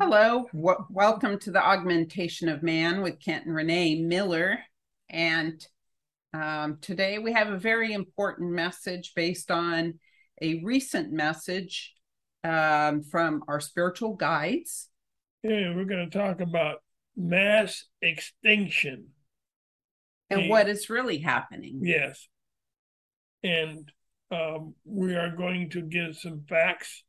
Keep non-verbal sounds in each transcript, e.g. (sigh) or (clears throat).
Hello, w- welcome to the Augmentation of Man with Kent and Renee Miller. And um, today we have a very important message based on a recent message um, from our spiritual guides. Yeah, we're going to talk about mass extinction. And what is really happening. Yes. And um, we are going to give some facts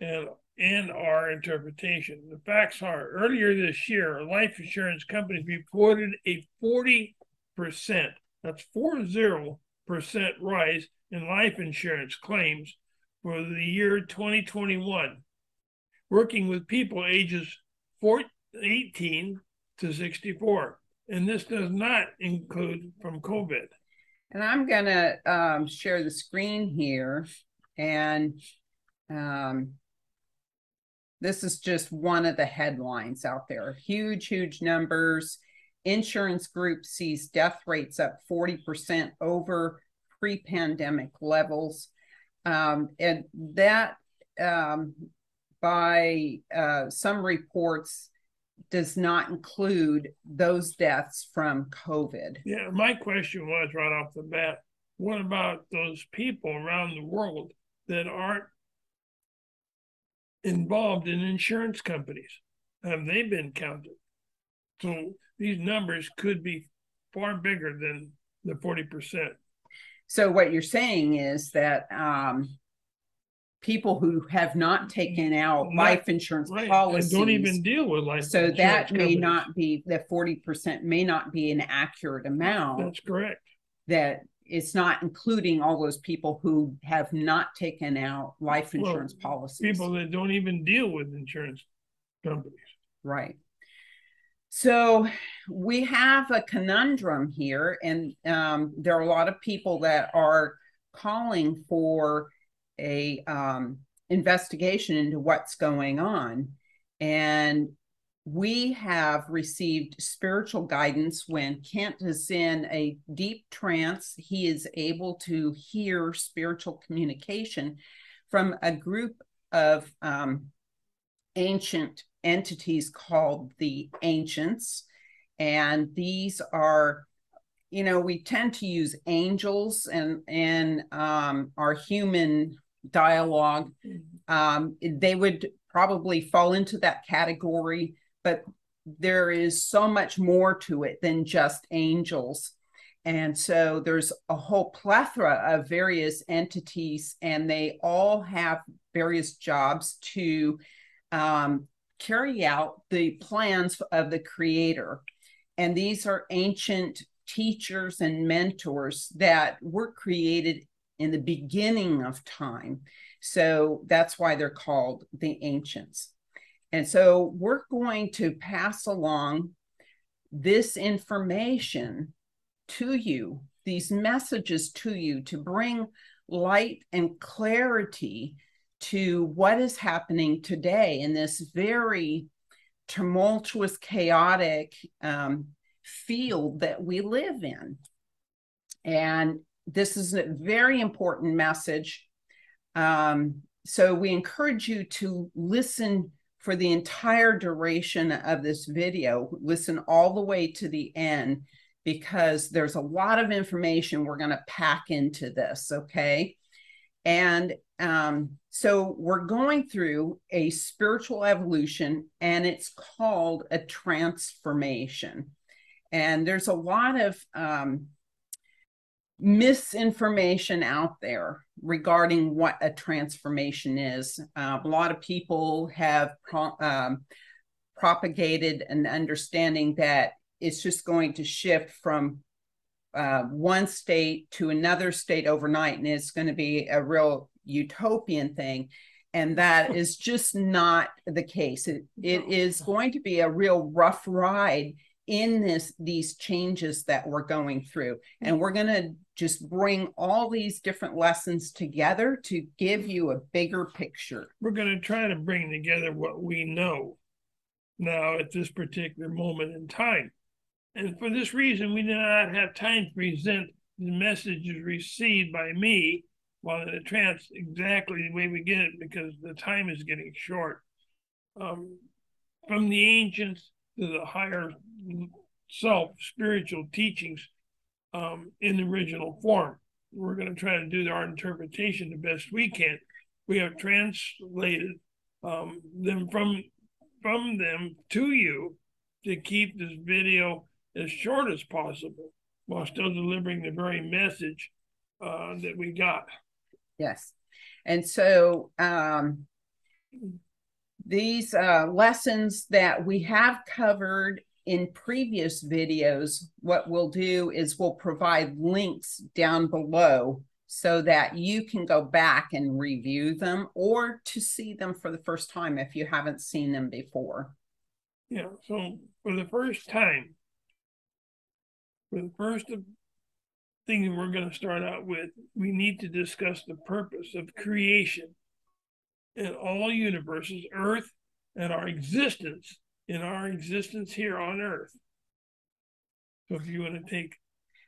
and and our interpretation. The facts are earlier this year, life insurance companies reported a 40%, that's 40% rise in life insurance claims for the year 2021, working with people ages 4, 18 to 64. And this does not include from COVID. And I'm going to um, share the screen here. And um, this is just one of the headlines out there huge, huge numbers. Insurance group sees death rates up 40% over pre pandemic levels. Um, and that, um, by uh, some reports, does not include those deaths from COVID. Yeah, my question was right off the bat what about those people around the world that aren't involved in insurance companies? Have they been counted? So these numbers could be far bigger than the 40%. So what you're saying is that um, people who have not taken out Not- life insurance Right. policies And don't even deal with life so that may companies. not be the 40% may not be an accurate amount That's correct. that it's not including all those people who have not taken out life Well, insurance policies People that don't even deal with insurance companies. Right. So we have a conundrum here, and um, there are a lot of people that are calling for a um, investigation into what's going on. And we have received spiritual guidance when Kent is in a deep trance. He is able to hear spiritual communication from a group of um, ancient entities called the ancients. And these are you know we tend to use angels and and um, our human dialogue. Um, they would probably fall into that category but there is so much more to it than just angels and so there's a whole plethora of various entities and they all have various jobs to um, carry out the plans of the creator. And these are ancient teachers and mentors that were created in the beginning of time. So that's why they're called the ancients. And so we're going to pass along this information to you, these messages to you to bring light and clarity to what is happening today in this very tumultuous, chaotic um, field that we live in. And this is a very important message. Um, so we encourage you to listen for the entire duration of this video, listen all the way to the end, because there's a lot of information we're going to pack into this, okay? And um, so we're going through a spiritual evolution, and it's called a transformation. And there's a lot of um, misinformation out there regarding what a transformation is. Uh, a lot of people have pro- um, propagated an understanding that it's just going to shift from uh, one state to another state overnight, and it's going to be a real utopian thing. And that (laughs) is just not the case. It, it is going to be a real rough ride in this these changes that we're going through and we're going to just bring all these different lessons together to give you a bigger picture We're going to try to bring together what we know now at this particular moment in time. And for this reason, we do not have time to present the messages received by me while in a trance exactly the way we get it because the time is getting short. um, from the ancients to the higher self spiritual teachings um, in the original form. We're going to try to do our interpretation the best we can. We have translated um, them from from them to you to keep this video as short as possible while still delivering the very message uh, that we got. Yes. And so um, these uh, lessons that we have covered in previous videos, what we'll do is we'll provide links down below so that you can go back and review them or to see them for the first time if you haven't seen them before. Yeah, so for the first time, for the first thing we're going to start out with, we need to discuss the purpose of creation in all universes, Earth, and our existence in our existence here on Earth. So if you want to take.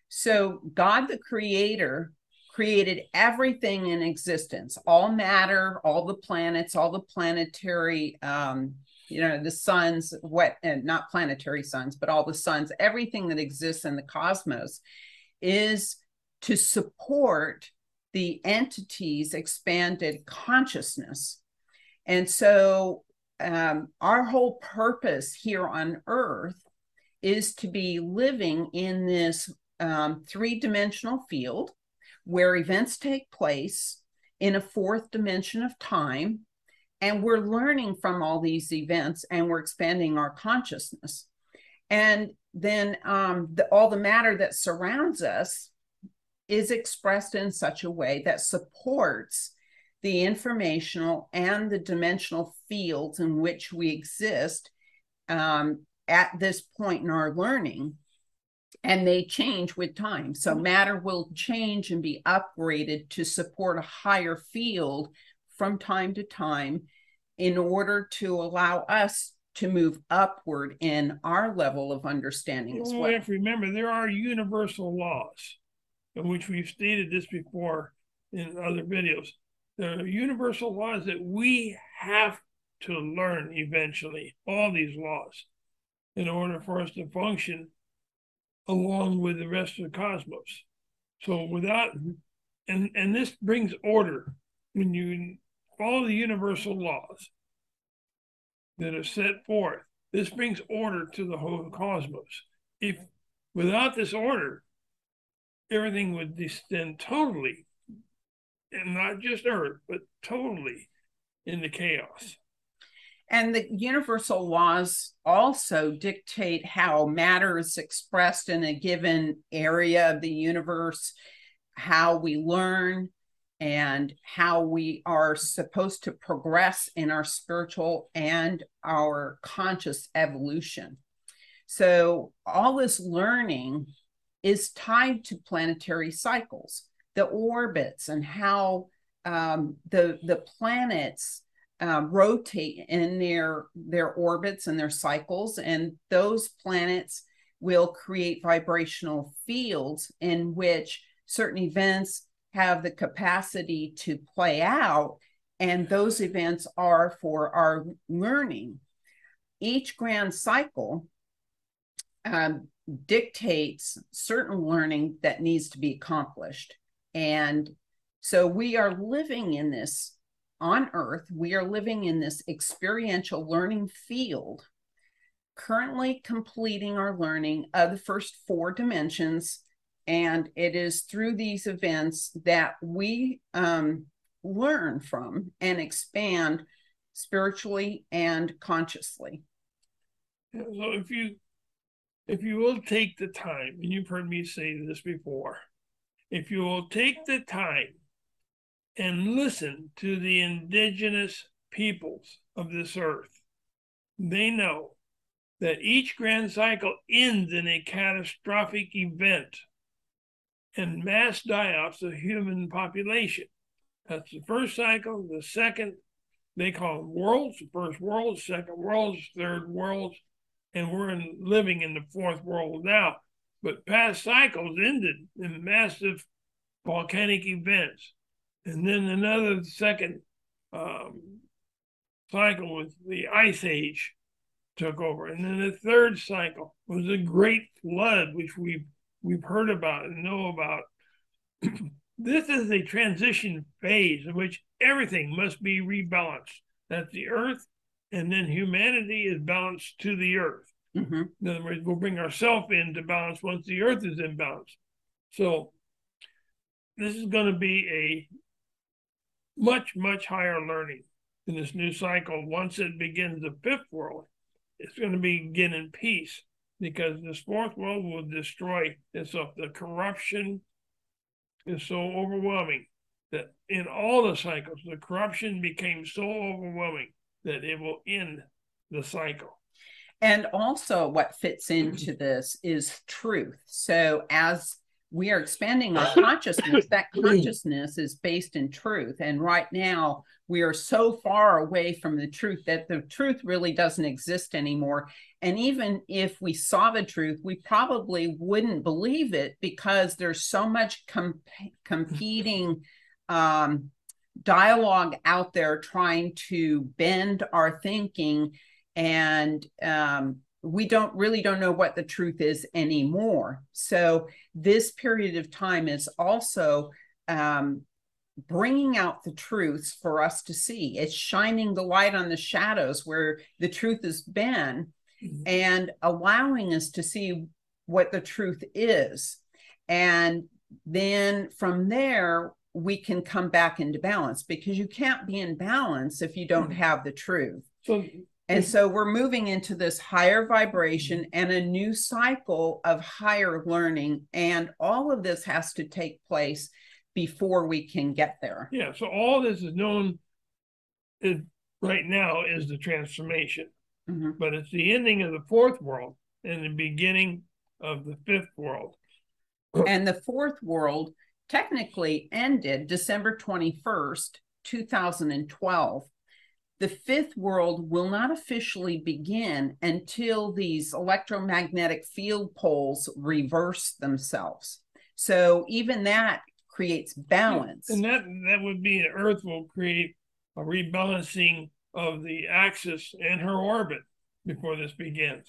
So God the Creator created everything in existence, all matter, all the planets, all the planetary, um, you know, the suns, what, and not planetary suns, but all the suns, everything that exists in the cosmos is to support the entity's expanded consciousness. And so, um, our whole purpose here on Earth is to be living in this um, three dimensional field where events take place in a fourth dimension of time. And we're learning from all these events and we're expanding our consciousness. And then um, the, all the matter that surrounds us is expressed in such a way that supports the informational and the dimensional fields in which we exist um, at this point in our learning and they change with time. So mm-hmm. matter will change and be upgraded to support a higher field from time to time in order to allow us to move upward in our level of understanding as well. Have to remember there are universal laws, in which we've stated this before in other videos. There are universal laws that we have to learn eventually, all these laws, in order for us to function along with the rest of the cosmos. So without mm-hmm. and and this brings order when you follow the universal laws that are set forth. This brings order to the whole cosmos. If without this order, everything would descend totally, and not just Earth, but totally into chaos. And the universal laws also dictate how matter is expressed in a given area of the universe, how we learn, and how we are supposed to progress in our spiritual and our conscious evolution. So, all this learning is tied to planetary cycles, the orbits, and how um, the, the planets uh, rotate in their their orbits and their cycles, and those planets will create vibrational fields in which certain events have the capacity to play out, and those events are for our learning. Each grand cycle um, dictates certain learning that needs to be accomplished. And so we are living in this on earth, we are living in this experiential learning field, currently completing our learning of the first four dimensions. And it is through these events that we um, learn from and expand spiritually and consciously. So if you if you will take the time, and you've heard me say this before, if you will take the time and listen to the indigenous peoples of this earth. They know that each grand cycle ends in a catastrophic event and mass die-offs of human population. That's the first cycle. The second, they call them worlds. The first world, second worlds, third worlds, and we're in, living in the fourth world now. But past cycles ended in massive volcanic events and then another second um, cycle was the ice age took over. And then the third cycle was a great flood, which we've we've heard about and know about. (clears throat) this is a transition phase in which everything must be rebalanced. That's the earth, and then humanity is balanced to the earth. Mm-hmm. In other words, we'll bring ourselves into balance once the earth is in balance. So this is going to be a much, much higher learning in this new cycle. Once it begins the fifth world, it's going to begin in peace because this fourth world will destroy itself. The corruption is so overwhelming that in all the cycles, the corruption became so overwhelming that it will end the cycle. And also, what fits into this is truth. So, as we are expanding our consciousness, that (laughs) consciousness is based in truth. And right now, we are so far away from the truth that the truth really doesn't exist anymore. And even if we saw the truth, we probably wouldn't believe it because there's so much comp- competing um, dialogue out there trying to bend our thinking and um, we don't really don't know what the truth is anymore so this period of time is also um, bringing out the truths for us to see it's shining the light on the shadows where the truth has been mm-hmm. and allowing us to see what the truth is and then from there we can come back into balance because you can't be in balance if you don't mm-hmm. have the truth. So, and so we're moving into this higher vibration and a new cycle of higher learning. And all of this has to take place before we can get there. Yeah. So all this is known is, right now is the transformation, mm-hmm. but it's the ending of the fourth world and the beginning of the fifth world. (clears throat) And the fourth world technically ended December 21st, 2012. The fifth world will not officially begin until these electromagnetic field poles reverse themselves. So even that creates balance. And that that would be Earth will create a rebalancing of the axis and her orbit before this begins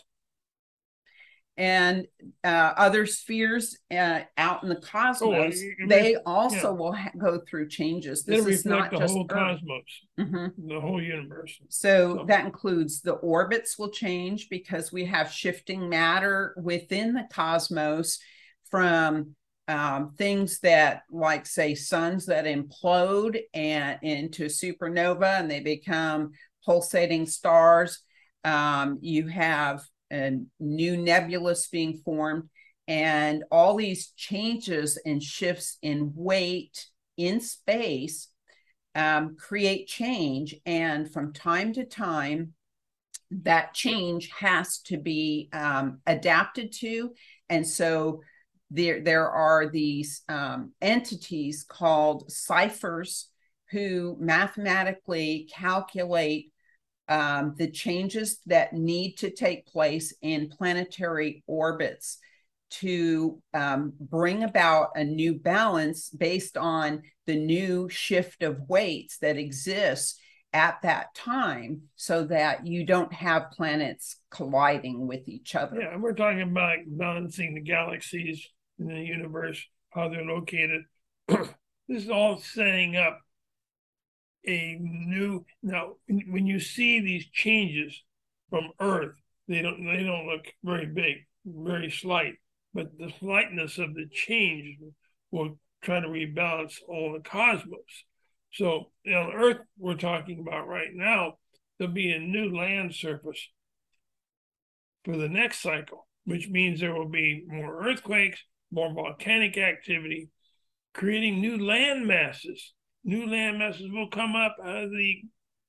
and uh, other spheres uh, out in the cosmos, oh, they also yeah. will ha- go through changes. This is not the just whole Earth. cosmos, mm-hmm. the whole universe. So, so, that includes the orbits will change because we have shifting matter within the cosmos from um, things that, like, say, suns that implode and into supernova and they become pulsating stars. Um, you have and new nebulous being formed, and all these changes and shifts in weight in space um, create change. And from time to time, that change has to be um, adapted to. And so there, there are these um, entities called ciphers who mathematically calculate um, the changes that need to take place in planetary orbits to um, bring about a new balance based on the new shift of weights that exists at that time so that you don't have planets colliding with each other. Yeah, we're talking about balancing the galaxies in the universe, how they're located. (clears throat) this is all setting up a new now when you see these changes from earth they don't they don't look very big very slight but the slightness of the change will try to rebalance all the cosmos. So on earth we're talking about right now there'll be a new land surface for the next cycle which means there will be more earthquakes more volcanic activity creating new land masses new land masses will come up out of the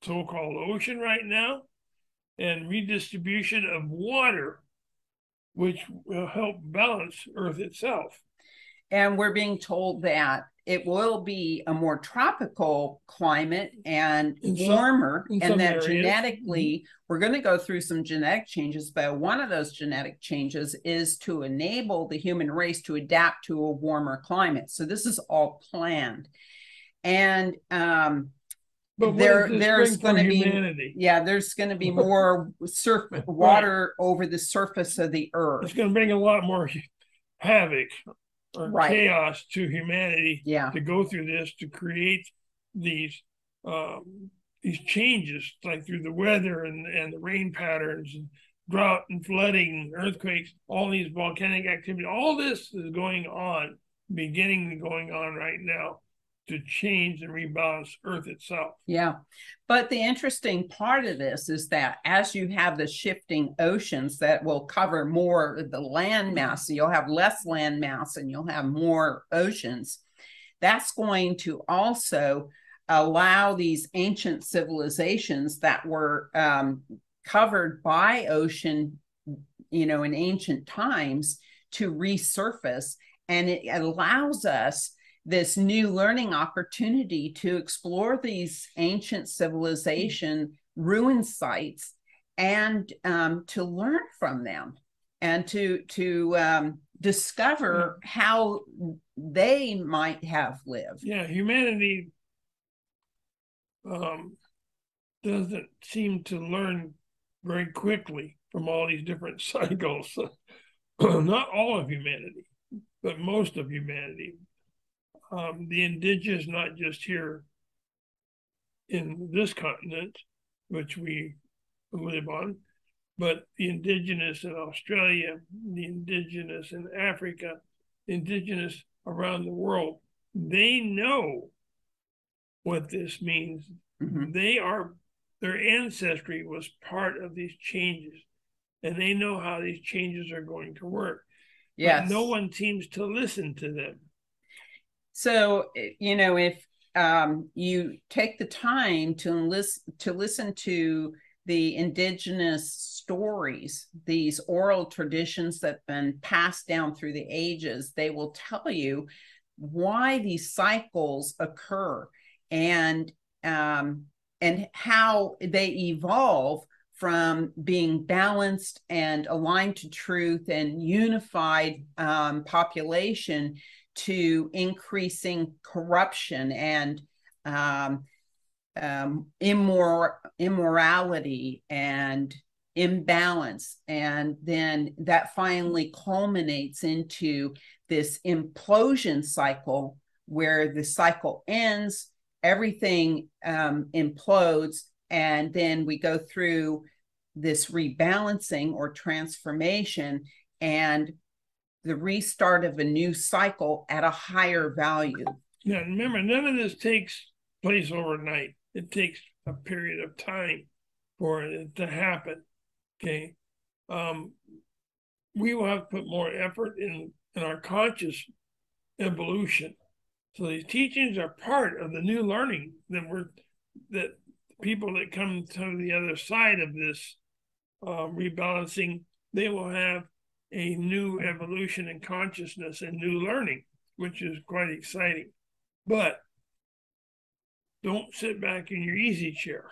so-called ocean right now and redistribution of water which will help balance earth itself and we're being told that it will be a more tropical climate and warmer and that areas. genetically mm-hmm. we're going to go through some genetic changes but one of those genetic changes is to enable the human race to adapt to a warmer climate so this is all planned and um, there, there's going to be, humanity? yeah, there's going to be (laughs) more surf water right. over the surface of the earth. It's going to bring a lot more havoc or right. chaos to humanity. Yeah. To go through this to create these um, these changes, like through the weather and and the rain patterns and drought and flooding, earthquakes, all these volcanic activity, all this is going on, beginning going on right now to change and rebalance Earth itself. Yeah. But the interesting part of this is that as you have the shifting oceans that will cover more of the land mass, so you'll have less land mass and you'll have more oceans, that's going to also allow these ancient civilizations that were um, covered by ocean, you know, in ancient times to resurface. And it allows us this new learning opportunity to explore these ancient civilization ruin sites and um, to learn from them and to to um, discover how they might have lived. Yeah, humanity um, doesn't seem to learn very quickly from all these different (laughs) cycles. (clears throat) Not all of humanity, but most of humanity. Um, the indigenous, not just here in this continent, which we live on, but the indigenous in Australia, the indigenous in Africa, indigenous around the world, they know what this means. Mm-hmm. They are their ancestry was part of these changes and they know how these changes are going to work. Yes. But no one seems to listen to them. So, you know, if um, you take the time to enlist, to listen to the indigenous stories, these oral traditions that have been passed down through the ages, they will tell you why these cycles occur and um, and how they evolve from being balanced and aligned to truth and unified um, population to increasing corruption and um, um, immor- immorality and imbalance. And then that finally culminates into this implosion cycle where the cycle ends everything um, implodes and then we go through this rebalancing or transformation and the restart of a new cycle at a higher value. Yeah, remember, none of this takes place overnight. It takes a period of time for it to happen. Okay. Um, we will have to put more effort in, in our conscious evolution so these teachings are part of the new learning that we're that people that come to the other side of this uh, rebalancing, they will have a new evolution in consciousness and new learning, which is quite exciting. But don't sit back in your easy chair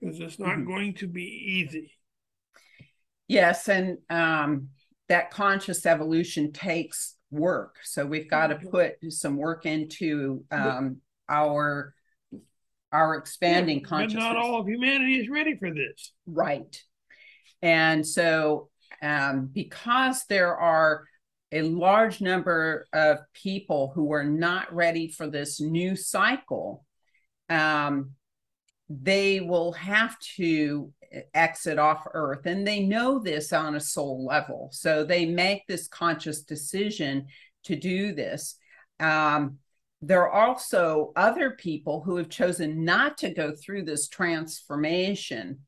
because it's not mm-hmm. going to be easy. Yes, and um, that conscious evolution takes work. So we've got to put some work into um, our our expanding yeah, consciousness. But not all of humanity is ready for this. Right. And so um, because there are a large number of people who are not ready for this new cycle, um, they will have to exit off earth. And they know this on a soul level. So they make this conscious decision to do this. Um, there are also other people who have chosen not to go through this transformation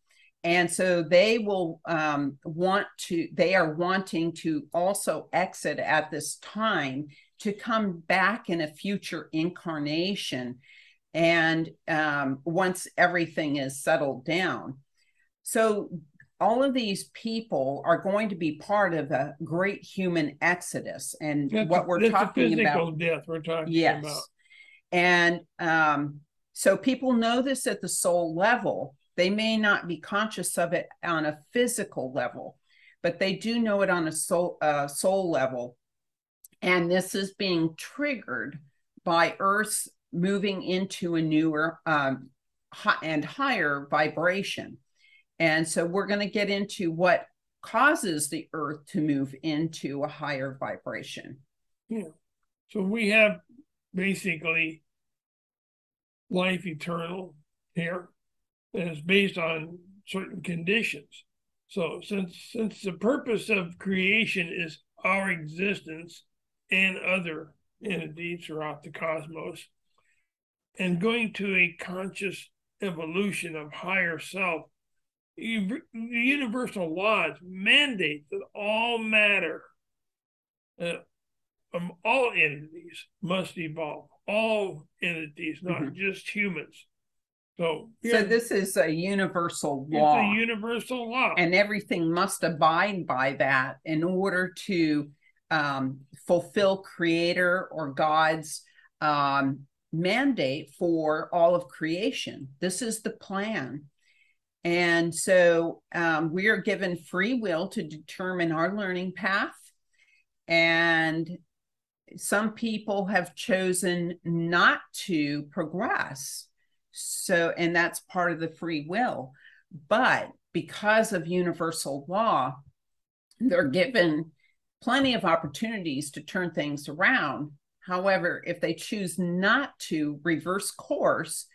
and so they will um, want to they are wanting to also exit at this time to come back in a future incarnation. And um, once everything is settled down. So all of these people are going to be part of a great human exodus. And that's what we're talking about death we're talking yes. about. And um, so people know this at the soul level they may not be conscious of it on a physical level but they do know it on a soul uh, soul level and this is being triggered by earth's moving into a newer um, and higher vibration. And so we're going to get into what causes the earth to move into a higher vibration. Yeah. So we have basically life eternal here that is based on certain conditions. So since since the purpose of creation is our existence and other entities throughout the cosmos, and going to a conscious evolution of higher self, the universal laws mandate that all matter, uh, um, all entities must evolve. All entities, not mm-hmm. just humans. So, so this is a universal law. It's a universal law, and everything must abide by that in order to um, fulfill Creator or God's um, mandate for all of creation. This is the plan. And so um, we are given free will to determine our learning path. And some people have chosen not to progress so, and that's part of the free will. But because of universal law, they're given plenty of opportunities to turn things around. However, if they choose not to reverse course,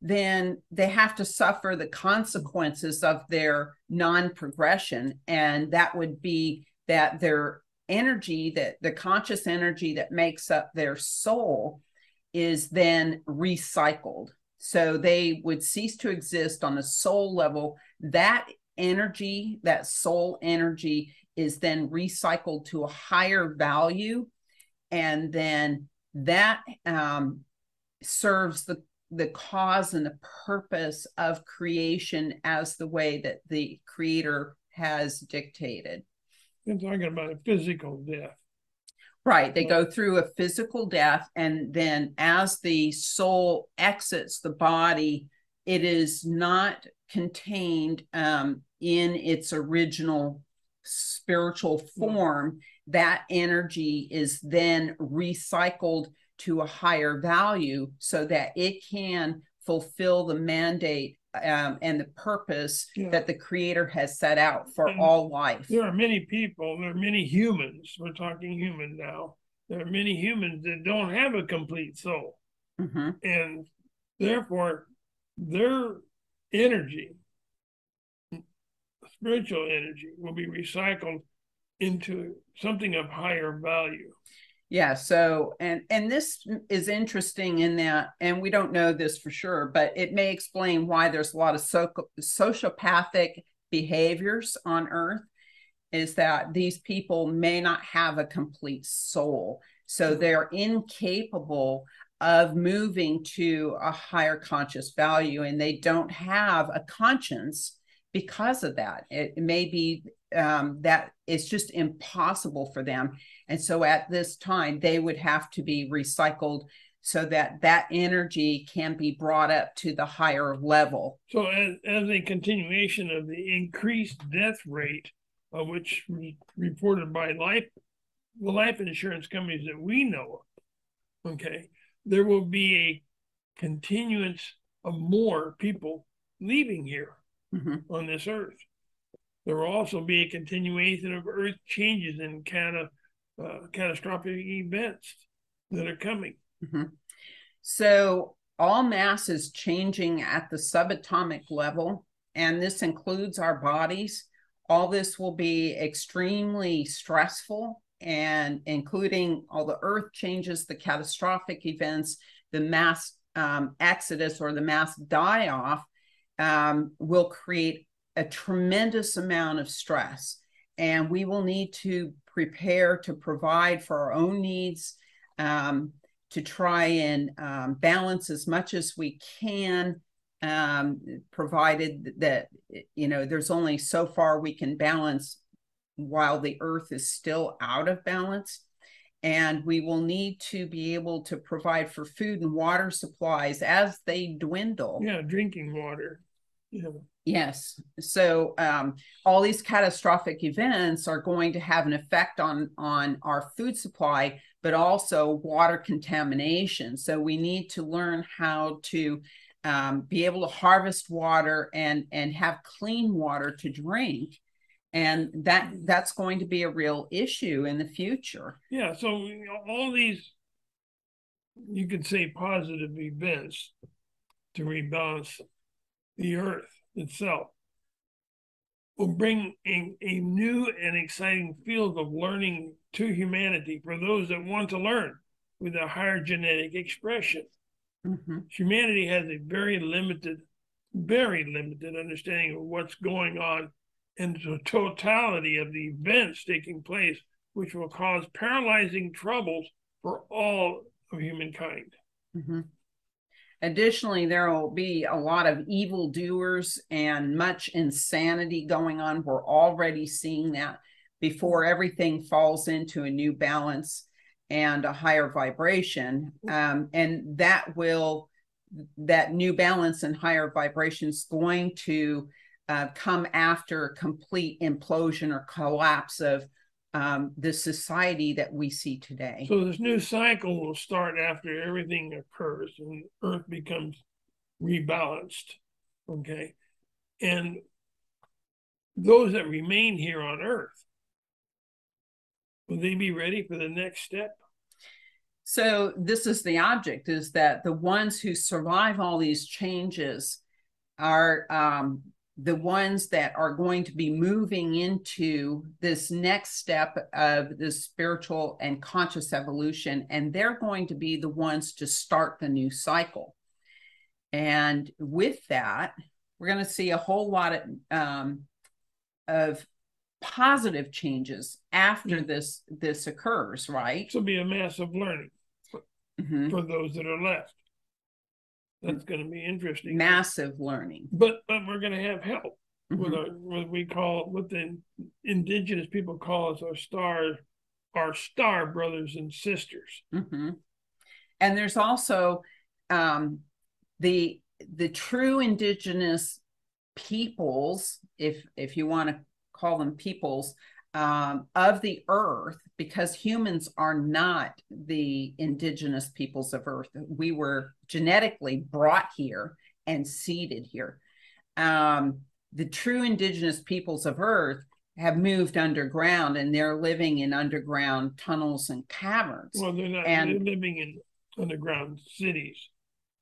then they have to suffer the consequences of their non progression. And that would be that their energy, that the conscious energy that makes up their soul, is then recycled. So they would cease to exist on a soul level. That energy, that soul energy, is then recycled to a higher value. And then that um, serves the the cause and the purpose of creation as the way that the creator has dictated. You're talking about a physical death. Right. They go through a physical death, and then as the soul exits the body, it is not contained um, in its original spiritual form. That energy is then recycled to a higher value so that it can fulfill the mandate um, and the purpose yeah. that the creator has set out for and all life. There are many people, there are many humans, we're talking human now. There are many humans that don't have a complete soul. Mm-hmm. And therefore, their energy, spiritual energy, will be recycled into something of higher value yeah so and and this is interesting in that and we don't know this for sure but it may explain why there's a lot of so, sociopathic behaviors on earth is that these people may not have a complete soul. So they're incapable of moving to a higher conscious value and they don't have a conscience because of that. It may be um, that it's just impossible for them. And so at this time, they would have to be recycled so that that energy can be brought up to the higher level. So, as, as a continuation of the increased death rate, uh, which was reported by life, the life insurance companies that we know of, okay, there will be a continuance of more people leaving here mm-hmm. on this earth. There will also be a continuation of Earth changes and kind of uh, catastrophic events that are coming. Mm-hmm. So, all mass is changing at the subatomic level, and this includes our bodies. All this will be extremely stressful, and including all the Earth changes, the catastrophic events, the mass um, exodus or the mass die off um, will create a tremendous amount of stress, and we will need to prepare to provide for our own needs, um, to try and um, balance as much as we can, um, provided that you know there's only so far we can balance while the Earth is still out of balance. And we will need to be able to provide for food and water supplies as they dwindle. Yeah, drinking water. Yes. So um, all these catastrophic events are going to have an effect on on our food supply, but also water contamination. So we need to learn how to um, be able to harvest water and and have clean water to drink and that that's going to be a real issue in the future yeah so you know, all these you could say positive events to rebalance the earth itself will bring a, a new and exciting field of learning to humanity for those that want to learn with a higher genetic expression. Mm-hmm. Humanity has a very limited, very limited understanding of what's going on and the totality of the events taking place, which will cause paralyzing troubles for all of humankind. Mm-hmm. Additionally, there will be a lot of evil doers and much insanity going on. We're already seeing that before everything falls into a new balance and a higher vibration. Um, and that will, that new balance and higher vibration is going to uh, come after complete implosion or collapse of um, the society that we see today. So this new cycle will start after everything occurs and Earth becomes rebalanced. Okay. And those that remain here on Earth, will they be ready for the next step? So this is the object is that the ones who survive all these changes are um, the ones that are going to be moving into this next step of the spiritual and conscious evolution and they're going to be the ones to start the new cycle and with that we're going to see a whole lot of, um, of positive changes after mm-hmm. this this occurs right this will be a massive learning for, mm-hmm. for those that are left that's going to be interesting. Massive learning. But but we're going to have help mm-hmm. with our, what we call what the indigenous people call us our star our star brothers and sisters. Mm-hmm. And there's also um, the the true indigenous peoples, if if you want to call them peoples, um, of the earth because humans are not the indigenous peoples of earth. We were genetically brought here and seeded here. Um, the true indigenous peoples of earth have moved underground and they're living in underground tunnels and caverns. Well, they're not and, they're living in underground cities.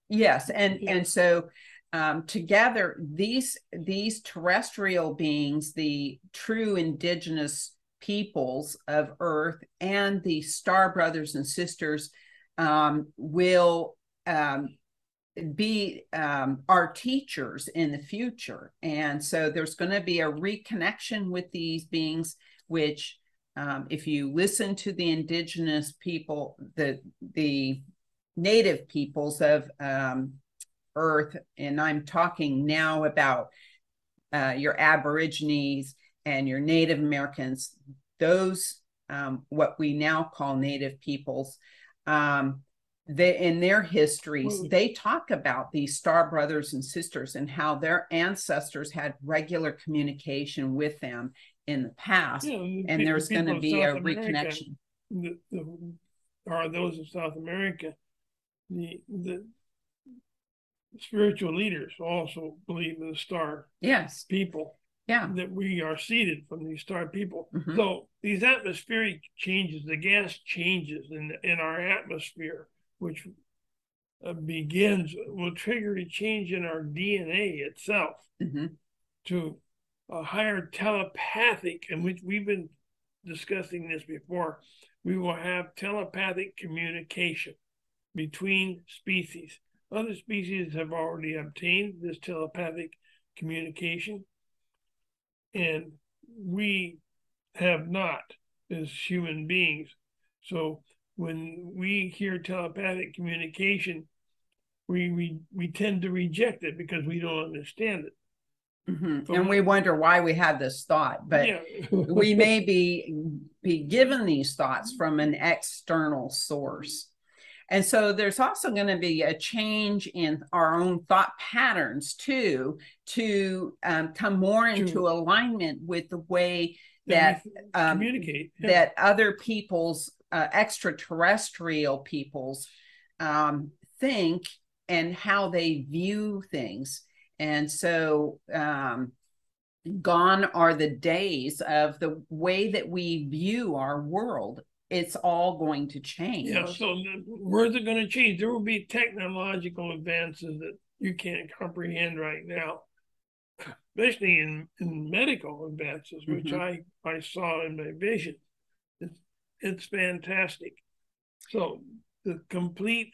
Yes, and yeah. and so um, together these these terrestrial beings the true indigenous peoples of earth and the star brothers and sisters um, will um, be um, our teachers in the future. And so there's going to be a reconnection with these beings which um, if you listen to the indigenous people the the native peoples of earth and i'm talking now about uh, your aborigines and your native americans those um, what we now call native peoples um, they, in their histories they talk about these star brothers and sisters and how their ancestors had regular communication with them in the past. Yeah, and, and there's going to be a America, reconnection. the, the, are those of south america the the spiritual leaders also believe in the star yes people yeah that we are seeded from these star people mm-hmm. so these atmospheric changes the gas changes in in our atmosphere which uh, begins will trigger a change in our dna itself mm-hmm. to a higher telepathic and which we've been discussing this before we will have telepathic communication between species other species have already obtained this telepathic communication, and we have not as human beings. So when we hear telepathic communication, we, we, we tend to reject it because we don't understand it. Mm-hmm. And we wonder why we have this thought, but yeah. we may be be given these thoughts from an external source. And so there's also going to be a change in our own thought patterns too, to um, come more into alignment with the way that um, communicate yeah. that other people's uh, extraterrestrial peoples um, think and how they view things. And so, um, gone are the days of the way that we view our world. It's all going to change. Yeah. So, where's it going to change? There will be technological advances that you can't comprehend right now, especially in, in medical advances, which mm-hmm. I, I saw in my vision. It's, it's fantastic. So, the complete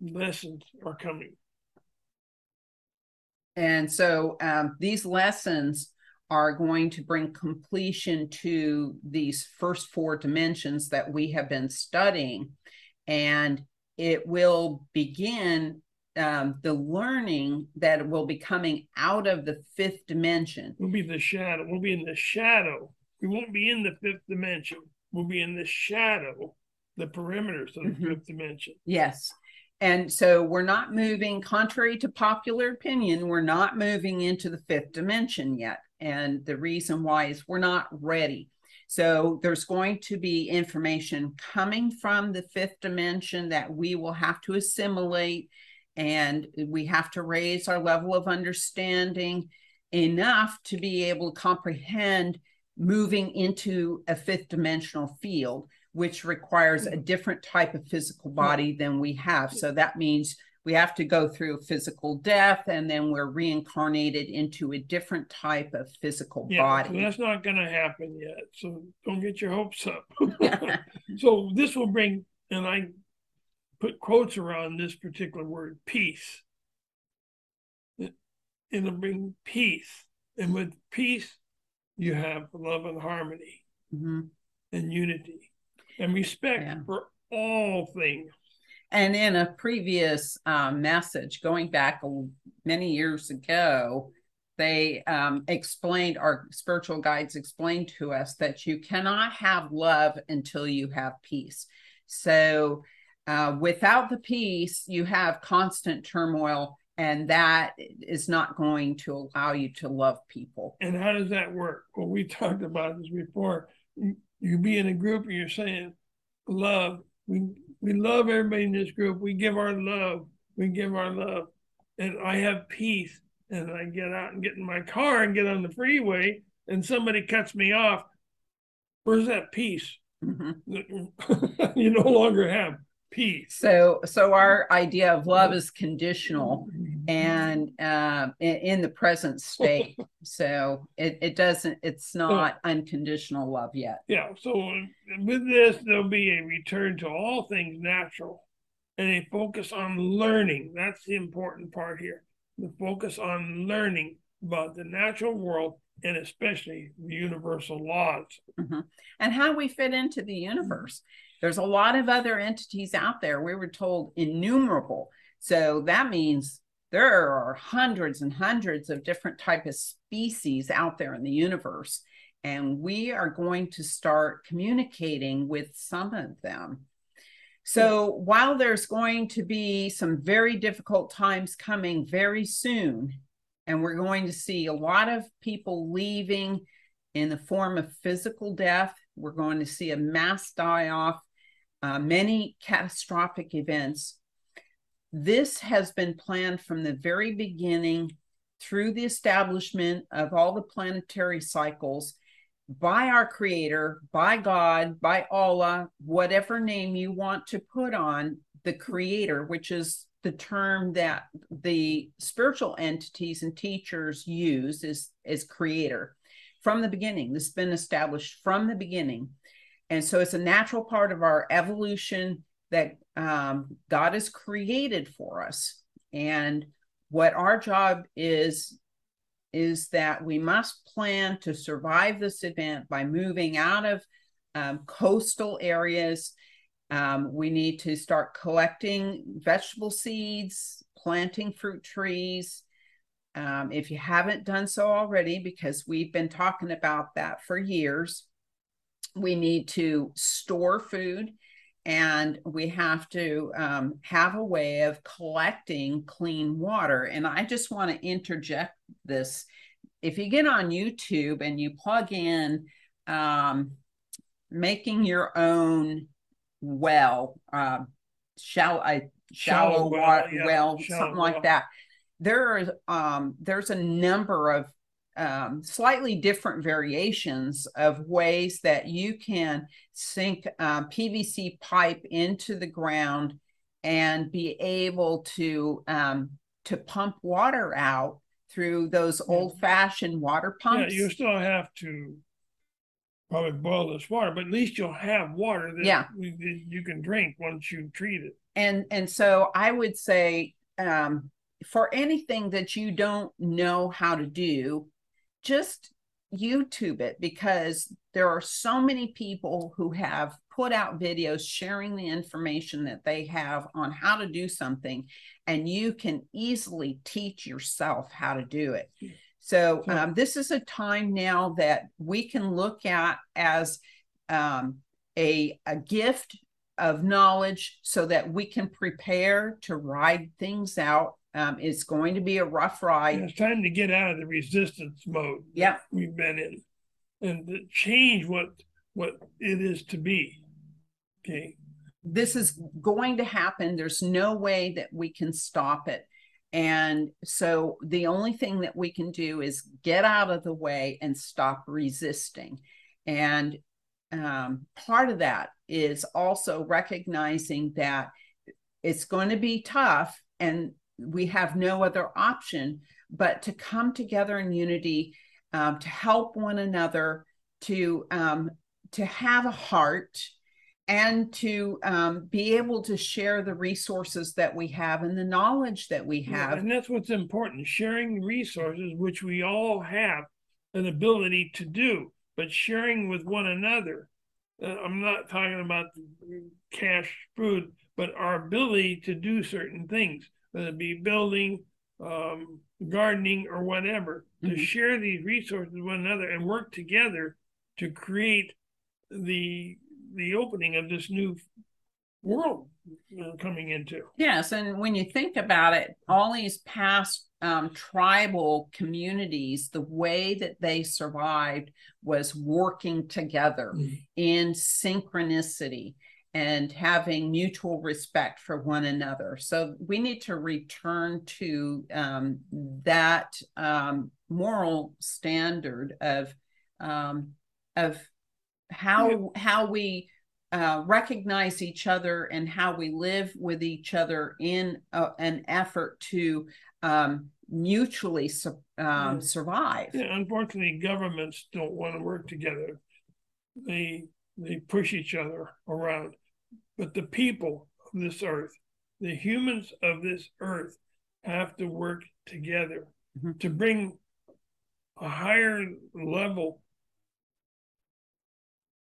lessons are coming. And so um, these lessons are going to bring completion to these first four dimensions that we have been studying. And it will begin um, the learning that will be coming out of the fifth dimension. We'll be the shadow. We'll be in the shadow. We won't be in the fifth dimension. We'll be in the shadow, the perimeters of the mm-hmm. fifth dimension. Yes. And so we're not moving, contrary to popular opinion, we're not moving into the fifth dimension yet. And the reason why is we're not ready. So there's going to be information coming from the fifth dimension that we will have to assimilate. And we have to raise our level of understanding enough to be able to comprehend moving into a fifth dimensional field which requires a different type of physical body than we have. So that means we have to go through physical death and then we're reincarnated into a different type of physical yeah, body. That's not going to happen yet. So don't get your hopes up. (laughs) so this will bring, and I put quotes around this particular word, peace. It'll bring peace. And with peace, you have love and harmony mm-hmm. and unity and respect yeah. for all things. And in a previous um, message, going back many years ago, they um, explained, our spiritual guides explained to us that you cannot have love until you have peace. So, uh, without the peace, you have constant turmoil, and that is not going to allow you to love people. And how does that work? Well, we talked about this before you be in a group and you're saying love. We we love everybody in this group. We give our love. We give our love. And I have peace. And I get out and get in my car and get on the freeway and somebody cuts me off. Where's that peace? Mm-hmm. (laughs) you no longer have peace. So so our idea of love is conditional and uh, in, the present state. (laughs) so it, it doesn't it's not unconditional love yet. Yeah. So with this there'll be a return to all things natural and a focus on learning. That's the important part here. The focus on learning about the natural world and especially the universal laws. Mm-hmm. And how we fit into the universe. There's a lot of other entities out there. We were told innumerable. So that means there are hundreds and hundreds of different type of species out there in the universe and we are going to start communicating with some of them so while there's going to be some very difficult times coming very soon and we're going to see a lot of people leaving in the form of physical death we're going to see a mass die off uh, many catastrophic events. This has been planned from the very beginning through the establishment of all the planetary cycles by our creator, by God, by Allah, whatever name you want to put on the creator, which is the term that the spiritual entities and teachers use is, is creator from the beginning. This has been established from the beginning. And so it's a natural part of our evolution that um, God has created for us. And what our job is, is that we must plan to survive this event by moving out of um, coastal areas. Um, we need to start collecting vegetable seeds, planting fruit trees. Um, if you haven't done so already, because we've been talking about that for years, we need to store food and we have to um, have a way of collecting clean water. And I just want to interject this. If you get on YouTube and you plug in um, making your own well, uh, shall I shallow, Shallow well, well, yeah, well shallow something like well. that. There is um, there's a number of um, slightly different variations of ways that you can sink um, PVC pipe into the ground and be able to um, to pump water out through those old fashioned water pumps. Yeah, you still have to probably boil this water, but at least you'll have water that Yeah. you, you can drink once you treat it. and and so i would say um, for anything that you don't know how to do just youtube it because there are so many people who have put out videos sharing the information that they have on how to do something and you can easily teach yourself how to do it so um, this is a time now that we can look at as um, a, a gift of knowledge so that we can prepare to ride things out. Um, it's going to be a rough And ride. it's time to get out of the resistance mode Yeah. we've been in and to change what what it is to be. Okay. This is going to happen. There's no way that we can stop it. And so the only thing that we can do is get out of the way and stop resisting. And um, part of that is also recognizing that it's going to be tough and we have no other option but to come together in unity um, to help one another to um, to have a heart and to um, be able to share the resources that we have and the knowledge that we have and that's what's important sharing resources, which we all have an ability to do, but sharing with one another. Uh, I'm not talking about cash food, but our ability to do certain things, whether it be building, um, gardening, or whatever, to Mhm. share these resources with one another and work together to create the the opening of this new world coming into. Yes, and when you think about it, all these past um, tribal communities, the way that they survived was working together Mhm. in synchronicity and having mutual respect for one another. So we need to return to um, that um, moral standard of um, of how how we uh, recognize each other and how we live with each other in a, an effort to um, mutually su- um, Yeah. survive. Yeah, unfortunately, governments don't want to work together. They they push each other around. But the people of this earth, the humans of this earth, have to work together Mhm. to bring a higher level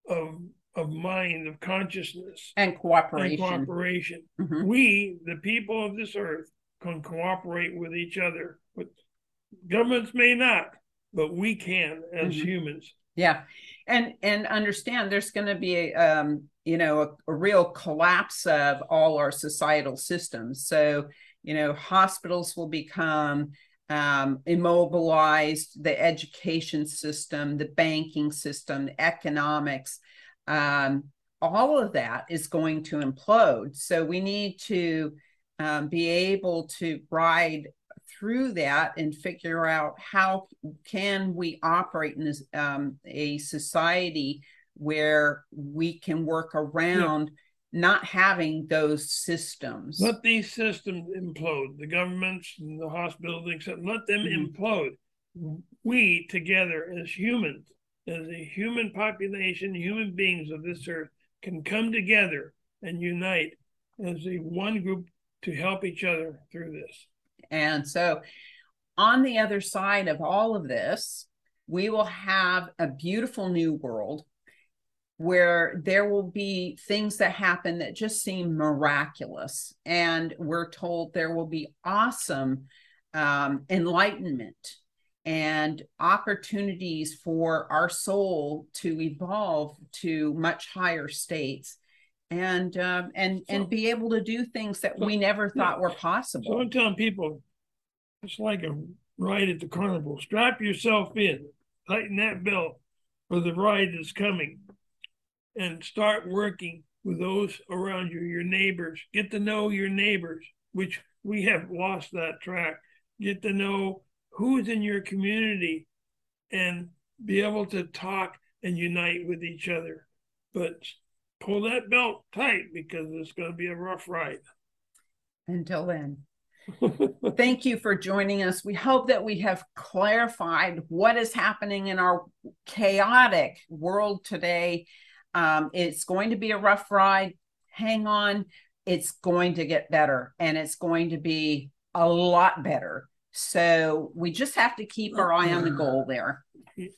of of mind, of consciousness, And and cooperation. cooperation. Mhm. We, the people of this earth, can cooperate with each other. But governments may not, but we can as Mhm. humans. Yeah, and and understand there's going to be a um, you know a, a real collapse of all our societal systems. So you know hospitals will become um, immobilized, the education system, the banking system, economics, um, all of that is going to implode. So we need to um, be able to ride through that and figure out how can we operate in this, um, a society where we can work around not having those systems. Let these systems implode. The governments and the hospitals, except let them Mhm. implode. We together as humans, as a human population, human beings of this earth, can come together and unite as a one group to help each other through this. And so, on the other side of all of this, we will have a beautiful new world where there will be things that happen that just seem miraculous. And we're told there will be awesome um, enlightenment and opportunities for our soul to evolve to much higher states and um, and and be able to do things that so- we never thought yeah. were So possible. I'm telling people, it's like a ride at the carnival. Strap yourself in, tighten that belt for the ride that's coming, and start working with those around you, your neighbors. Get to know your neighbors, which we have lost that track. Get to know who's in your community and be able to talk and unite with each other. But pull that belt tight because it's going to be a rough ride. Until then. (laughs) Thank you for joining us. We hope that we have clarified what is happening in our chaotic world today. Um, it's going to be a rough ride. Hang on. It's going to get better and it's going to be a lot better. So we just have to keep our eye on the goal there.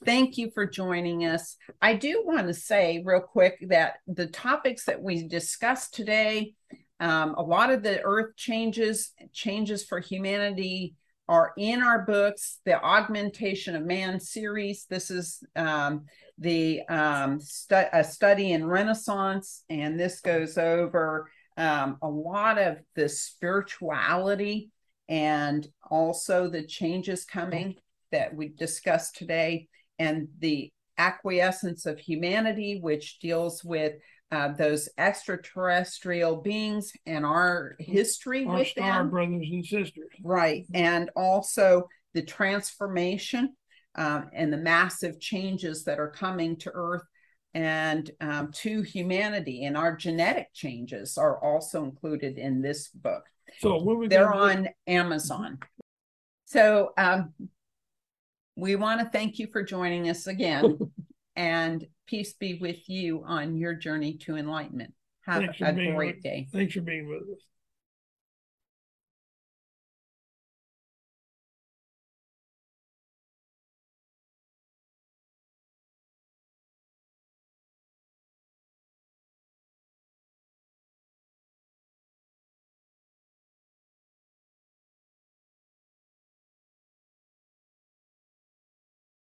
Thank you for joining us. I do want to say, real quick, that the topics that we discussed today, um, a lot of the earth changes, changes for humanity, are in our books. The Augmentation of Man series. This is um, the um, stu- a study in Renaissance, and this goes over um, a lot of the spirituality and also the changes coming that we discussed today, and the acquiescence of humanity, which deals with uh, those extraterrestrial beings and our history Our with star them. brothers and sisters. Right. And also the transformation um, and the massive changes that are coming to Earth and um, to humanity. And our genetic changes are also included in this book. So They're on Amazon. So um, we want to thank you for joining us again. (laughs) and peace be with you on your journey to enlightenment. Have Thanks a great with- day. Thanks for being with us.